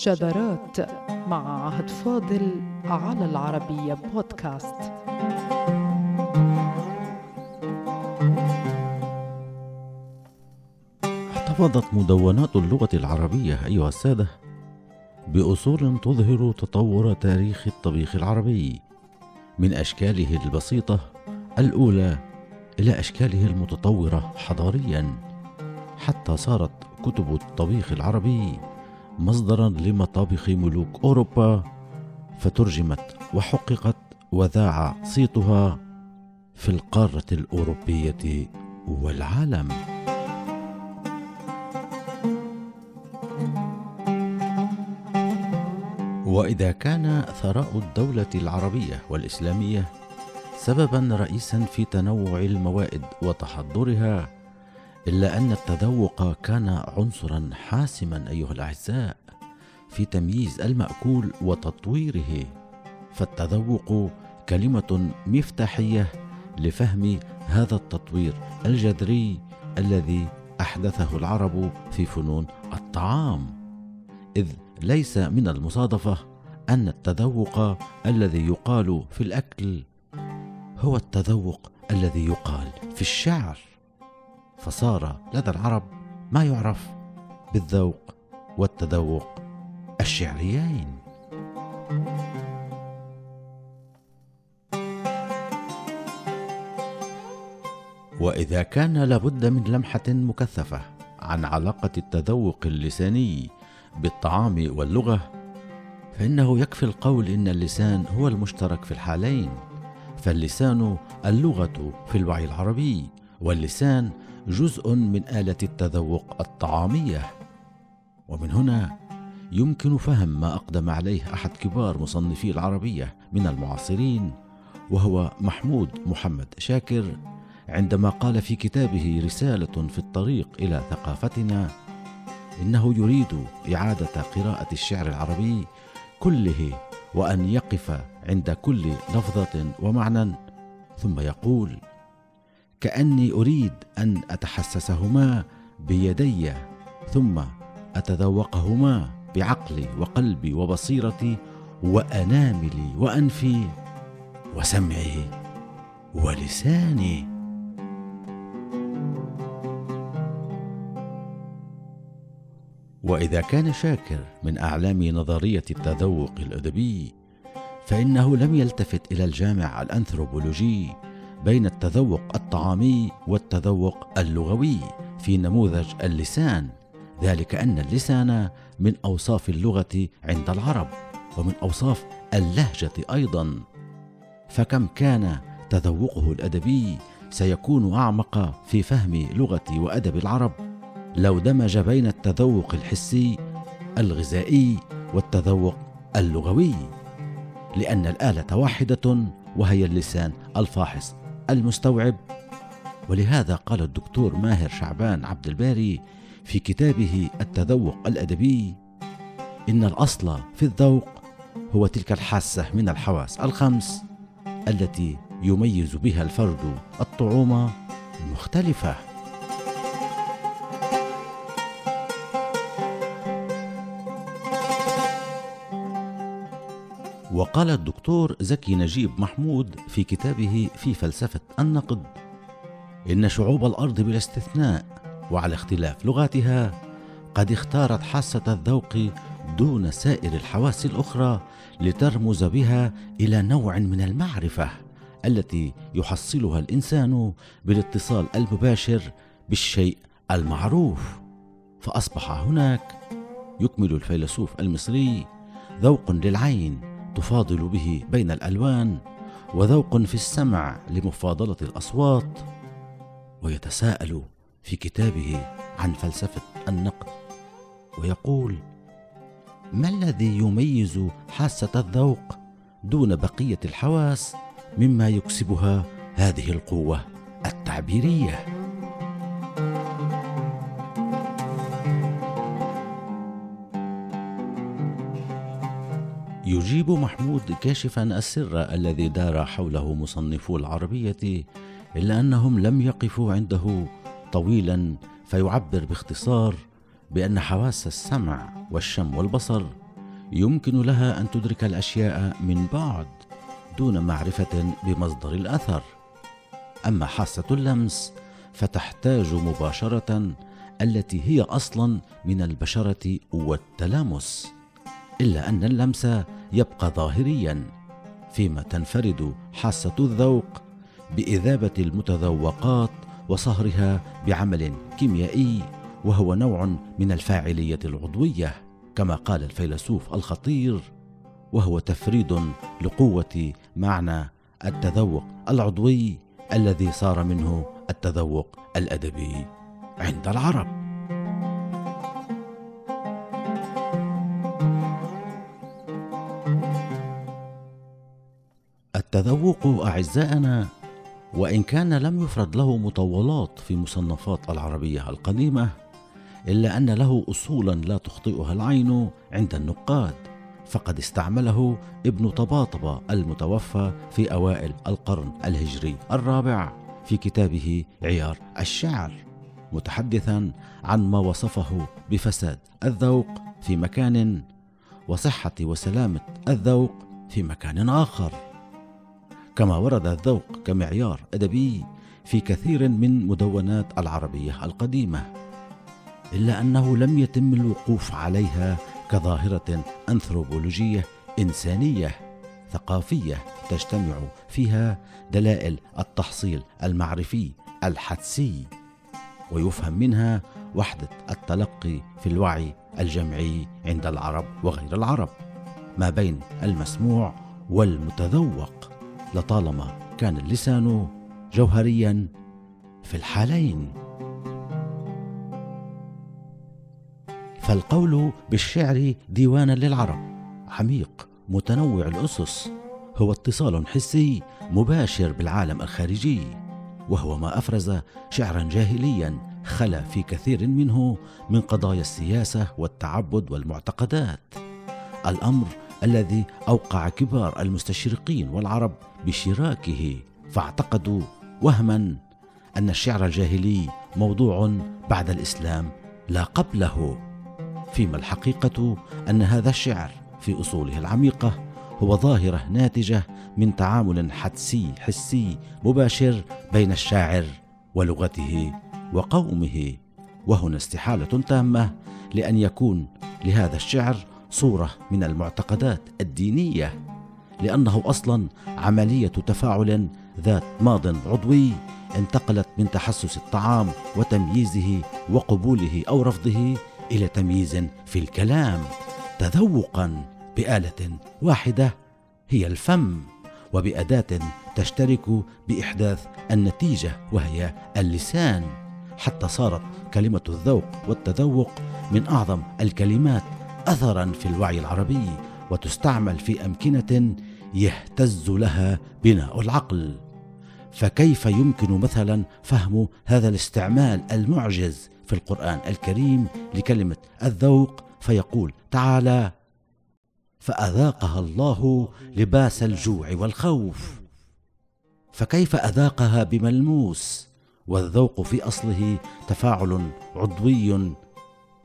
شذرات مع عهد فاضل على العربية بودكاست. احتفظت مدونات اللغة العربية أيها السادة بأصول تظهر تطور تاريخ الطبيخ العربي من أشكاله البسيطة الأولى إلى أشكاله المتطورة حضاريا حتى صارت كتب الطبيخ العربي مصدرا لمطابخ ملوك أوروبا فترجمت وحققت وذاع صيتها في القارة الأوروبية والعالم. وإذا كان ثراء الدولة العربية والإسلامية سببا رئيسا في تنوع الموائد وتحضرها إلا أن التذوق كان عنصرا حاسما أيها الأعزاء في تمييز المأكول وتطويره فالتذوق كلمة مفتاحية لفهم هذا التطوير الجذري الذي أحدثه العرب في فنون الطعام. إذ ليس من المصادفة أن التذوق الذي يقال في الأكل هو التذوق الذي يقال في الشعر. فصار لدى العرب ما يعرف بالذوق والتذوق الشعريين. وإذا كان لابد من لمحة مكثفة عن علاقة التذوق اللساني بالطعام واللغة فإنه يكفي القول إن اللسان هو المشترك في الحالين فاللسان اللغة في الوعي العربي واللسان جزء من آلة التذوق الطعامية. ومن هنا يمكن فهم ما أقدم عليه أحد كبار مصنفي العربية من المعاصرين وهو محمود محمد شاكر عندما قال في كتابه رسالة في الطريق إلى ثقافتنا إنه يريد إعادة قراءة الشعر العربي كله وأن يقف عند كل لفظة ومعنى. ثم يقول كأني أريد أن أتحسسهما بيدي ثم أتذوقهما بعقلي وقلبي وبصيرتي وأناملي وأنفي وسمعي ولساني. وإذا كان شاكر من أعلام نظرية التذوق الأدبي فإنه لم يلتفت إلى الجامع الأنثروبولوجي بين التذوق الطعامي والتذوق اللغوي في نموذج اللسان. ذلك أن اللسان من أوصاف اللغة عند العرب ومن أوصاف اللهجة أيضا. فكم كان تذوقه الأدبي سيكون أعمق في فهم لغة وأدب العرب. لو دمج بين التذوق الحسي الغذائي والتذوق اللغوي. لأن الآلة واحدة وهي اللسان الفاحص. المستوعب. ولهذا قال الدكتور ماهر شعبان عبد الباري في كتابه التذوق الأدبي إن الأصل في الذوق هو تلك الحاسة من الحواس الخمس التي يميز بها الفرد الطعوم المختلفة. وقال الدكتور زكي نجيب محمود في كتابه في فلسفة النقد إن شعوب الأرض بلا استثناء وعلى اختلاف لغاتها قد اختارت حاسة الذوق دون سائر الحواس الأخرى لترمز بها إلى نوع من المعرفة التي يحصلها الإنسان بالاتصال المباشر بالشيء المعروف. فأصبح هناك يكمل الفيلسوف المصري ذوق للعين تفاضل به بين الألوان وذوق في السمع لمفاضلة الأصوات ويتساءل في كتابه عن فلسفة النقد ويقول ما الذي يميز حاسة الذوق دون بقية الحواس مما يكسبها هذه القوة التعبيرية؟ يجيب محمود كاشفا السر الذي دار حوله مصنفو العربية إلا أنهم لم يقفوا عنده طويلا فيعبر باختصار بأن حواس السمع والشم والبصر يمكن لها أن تدرك الأشياء من بعد دون معرفة بمصدر الأثر. أما حاسة اللمس فتحتاج مباشرة التي هي أصلا من البشرة والتلامس. إلا أن اللمس يبقى ظاهريا فيما تنفرد حاسة الذوق بإذابة المتذوقات وصهرها بعمل كيميائي وهو نوع من الفاعلية العضوية كما قال الفيلسوف الخطير وهو تفريد لقوة معنى التذوق العضوي الذي صار منه التذوق الأدبي عند العرب. التذوق أعزائنا وإن كان لم يفرد له مطولات في مصنفات العربية القديمة إلا أن له اصولا لا تخطئها العين عند النقاد فقد استعمله ابن طباطبة المتوفى في أوائل القرن الهجري الرابع في كتابه عيار الشعر متحدثا عن ما وصفه بفساد الذوق في مكان وصحة وسلامة الذوق في مكان آخر. كما ورد الذوق كمعيار أدبي في كثير من مدونات العربية القديمة إلا أنه لم يتم الوقوف عليها كظاهرة أنثروبولوجية إنسانية ثقافية تجتمع فيها دلائل التحصيل المعرفي الحدسي ويفهم منها وحدة التلقي في الوعي الجمعي عند العرب وغير العرب ما بين المسموع والمتذوق. لطالما كان اللسان جوهريا في الحالين. فالقول بالشعر ديوانا للعرب. عميق متنوع الأسس. هو اتصال حسي مباشر بالعالم الخارجي. وهو ما أفرز شعرا جاهليا خلا في كثير منه من قضايا السياسة والتعبد والمعتقدات. الأمر الذي أوقع كبار المستشرقين والعرب بشراكه فاعتقدوا وهما أن الشعر الجاهلي موضوع بعد الإسلام لا قبله فيما الحقيقة أن هذا الشعر في أصوله العميقة هو ظاهرة ناتجة من تعامل حدسي حسي مباشر بين الشاعر ولغته وقومه وهنا استحالة تامة لأن يكون لهذا الشعر صورة من المعتقدات الدينية لأنه أصلا عملية تفاعل ذات ماض عضوي انتقلت من تحسس الطعام وتمييزه وقبوله أو رفضه إلى تمييز في الكلام تذوقا بآلة واحدة هي الفم وبأداة تشترك بإحداث النتيجة وهي اللسان. حتى صارت كلمة الذوق والتذوق من أعظم الكلمات اثرا في الوعي العربي وتستعمل في أمكنة يهتز لها بناء العقل. فكيف يمكن مثلا فهم هذا الاستعمال المعجز في القرآن الكريم لكلمة الذوق؟ فيقول تعالى فأذاقها الله لباس الجوع والخوف. فكيف أذاقها بملموس؟ والذوق في أصله تفاعل عضوي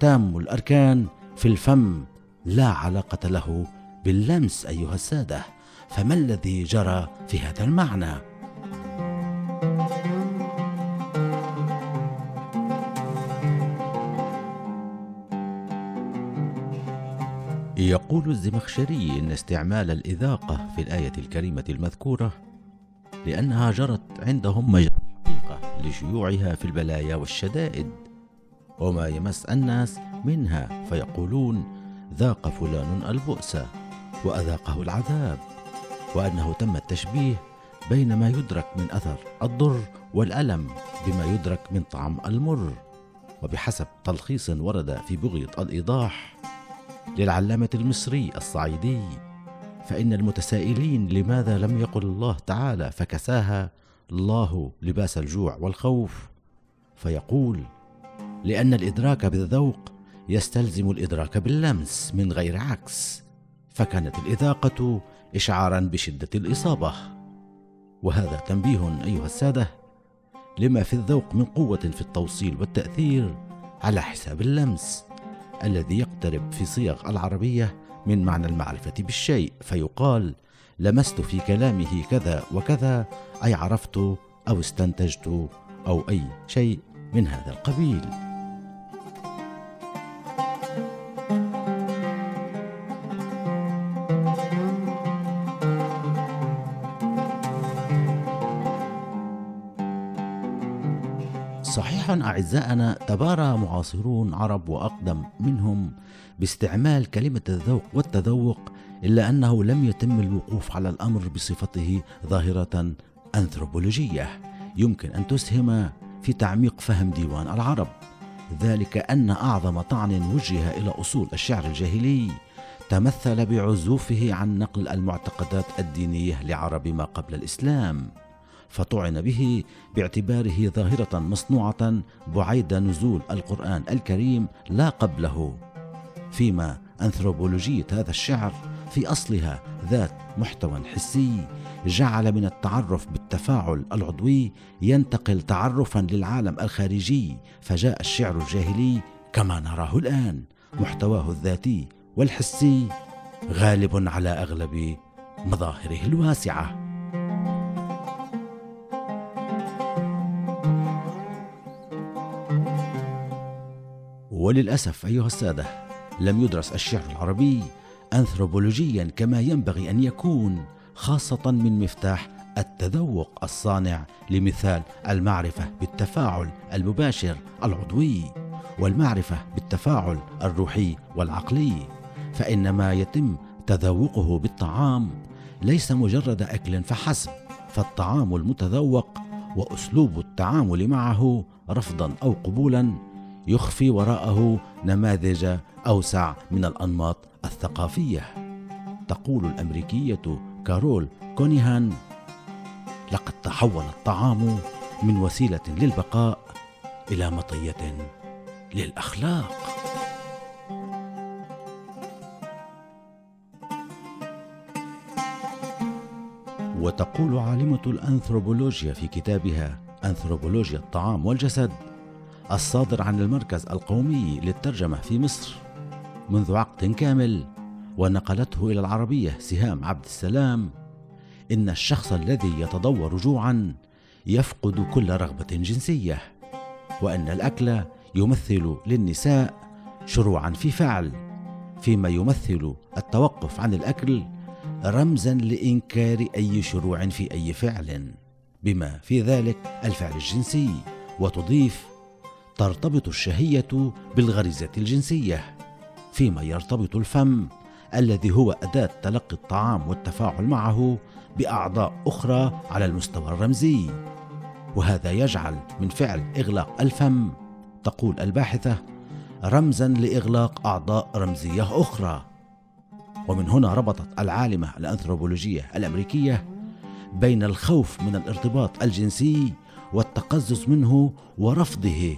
تام الأركان. في الفم لا علاقة له باللمس أيها السادة فما الذي جرى في هذا المعنى؟ يقول الزمخشري إن استعمال الإذاقة في الآية الكريمة المذكورة لأنها جرت عندهم مجرى الحقيقة لشيوعها في البلايا والشدائد وما يمس الناس منها فيقولون ذاق فلان البؤس وأذاقه العذاب. وأنه تم التشبيه بين ما يدرك من أثر الضر والألم بما يدرك من طعم المر. وبحسب تلخيص ورد في بغية الإيضاح للعلامة المصري الصعيدي فإن المتسائلين لماذا لم يقل الله تعالى فكساها الله لباس الجوع والخوف؟ فيقول لأن الإدراك بالذوق يستلزم الإدراك باللمس من غير عكس فكانت الإذاقة إشعارا بشدة الإصابة. وهذا تنبيه أيها السادة لما في الذوق من قوة في التوصيل والتأثير على حساب اللمس الذي يقترب في صيغ العربية من معنى المعرفة بالشيء فيقال لمست في كلامه كذا وكذا أي عرفت أو استنتجت أو أي شيء من هذا القبيل. صحيحا أعزائنا تبارى معاصرون عرب وأقدم منهم باستعمال كلمة الذوق والتذوق إلا أنه لم يتم الوقوف على الأمر بصفته ظاهرة أنثروبولوجية. يمكن أن تسهم في تعميق فهم ديوان العرب. ذلك أن أعظم طعن وجه إلى أصول الشعر الجاهلي تمثل بعزوفه عن نقل المعتقدات الدينية لعرب ما قبل الإسلام. فطعن به باعتباره ظاهرة مصنوعة بعيد نزول القرآن الكريم لا قبله. فيما أنثروبولوجية هذا الشعر في أصلها ذات محتوى حسي جعل من التعرف بالتفاعل العضوي ينتقل تعرفا للعالم الخارجي فجاء الشعر الجاهلي كما نراه الآن محتواه الذاتي والحسي غالب على أغلب مظاهره الواسعة. وللأسف أيها السادة لم يدرس الشعر العربي انثروبولوجيا كما ينبغي أن يكون خاصة من مفتاح التذوق الصانع لمثال المعرفة بالتفاعل المباشر العضوي والمعرفة بالتفاعل الروحي والعقلي فان ما يتم تذوقه بالطعام ليس مجرد أكل فحسب فالطعام المتذوق وأسلوب التعامل معه رفضا أو قبولا يخفي وراءه نماذج أوسع من الأنماط الثقافية. تقول الأمريكية كارول كونيهان لقد تحول الطعام من وسيلة للبقاء إلى مطية للأخلاق. وتقول عالمة الأنثروبولوجيا في كتابها أنثروبولوجيا الطعام والجسد الصادر عن المركز القومي للترجمة في مصر. منذ عقد كامل ونقلته إلى العربية سهام عبد السلام إن الشخص الذي يتضور جوعا يفقد كل رغبة جنسية وإن الأكل يمثل للنساء شروعا في فعل فيما يمثل التوقف عن الأكل رمزا لإنكار أي شروع في أي فعل بما في ذلك الفعل الجنسي وتضيف ترتبط الشهية بالغريزة الجنسية فيما يرتبط الفم الذي هو أداة تلقي الطعام والتفاعل معه بأعضاء أخرى على المستوى الرمزي. وهذا يجعل من فعل إغلاق الفم تقول الباحثة رمزا لإغلاق أعضاء رمزية أخرى. ومن هنا ربطت العالمة الأنثروبولوجية الأمريكية بين الخوف من الارتباط الجنسي والتقزز منه ورفضه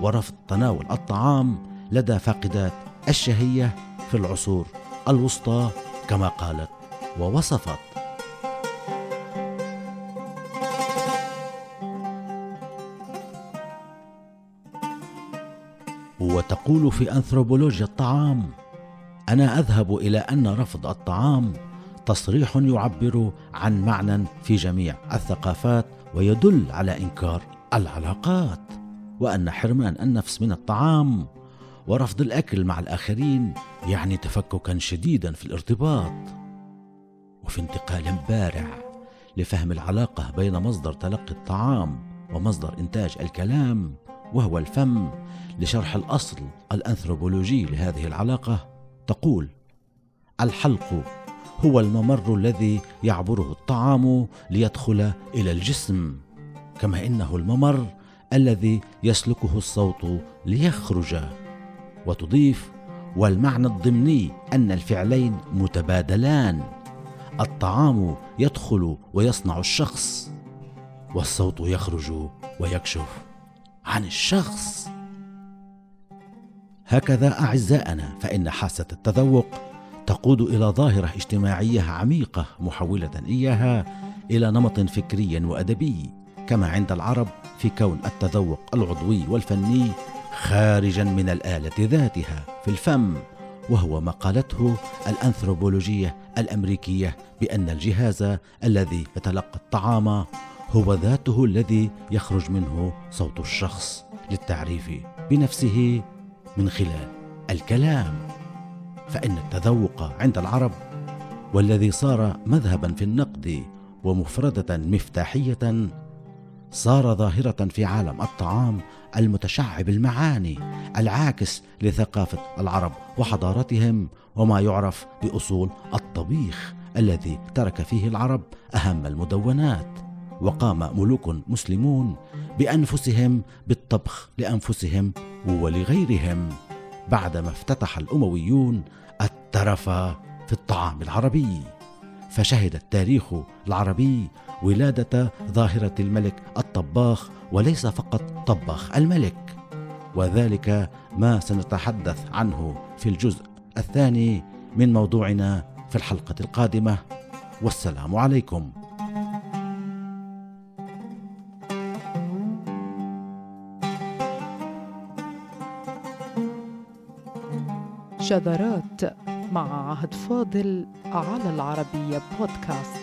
ورفض تناول الطعام لدى فاقدات الشهية في العصور الوسطى كما قالت ووصفت. وتقول في أنثروبولوجيا الطعام أنا أذهب إلى أن رفض الطعام تصريح يعبر عن معنى في جميع الثقافات ويدل على إنكار العلاقات. وأن حرمان النفس من الطعام ورفض الأكل مع الآخرين يعني تفككا شديدا في الارتباط. وفي انتقال بارع لفهم العلاقة بين مصدر تلقي الطعام ومصدر إنتاج الكلام وهو الفم لشرح الأصل الأنثروبولوجي لهذه العلاقة تقول الحلق هو الممر الذي يعبره الطعام ليدخل إلى الجسم كما إنه الممر الذي يسلكه الصوت ليخرج. وتضيف والمعنى الضمني أن الفعلين متبادلان. الطعام يدخل ويصنع الشخص والصوت يخرج ويكشف عن الشخص. هكذا أعزائنا فإن حاسة التذوق تقود إلى ظاهرة اجتماعية عميقة محولة إياها إلى نمط فكري وأدبي كما عند العرب في كون التذوق العضوي والفني خارجا من الآلة ذاتها في الفم وهو ما قالته الأنثروبولوجية الأمريكية بأن الجهاز الذي يتلقى الطعام هو ذاته الذي يخرج منه صوت الشخص للتعريف بنفسه من خلال الكلام. فإن التذوق عند العرب والذي صار مذهبا في النقد ومفردة مفتاحية صار ظاهرة في عالم الطعام المتشعب المعاني العاكس لثقافة العرب وحضارتهم وما يعرف بأصول الطبيخ الذي ترك فيه العرب أهم المدونات. وقام ملوك مسلمون بأنفسهم بالطبخ لأنفسهم ولغيرهم. بعدما افتتح الأمويون الترف في الطعام العربي فشهد التاريخ العربي ولادة ظاهرة الملك الطباخ وليس فقط طباخ الملك. وذلك ما سنتحدث عنه في الجزء الثاني من موضوعنا في الحلقة القادمة. والسلام عليكم. شذرات مع عهد فاضل على العربية بودكاست.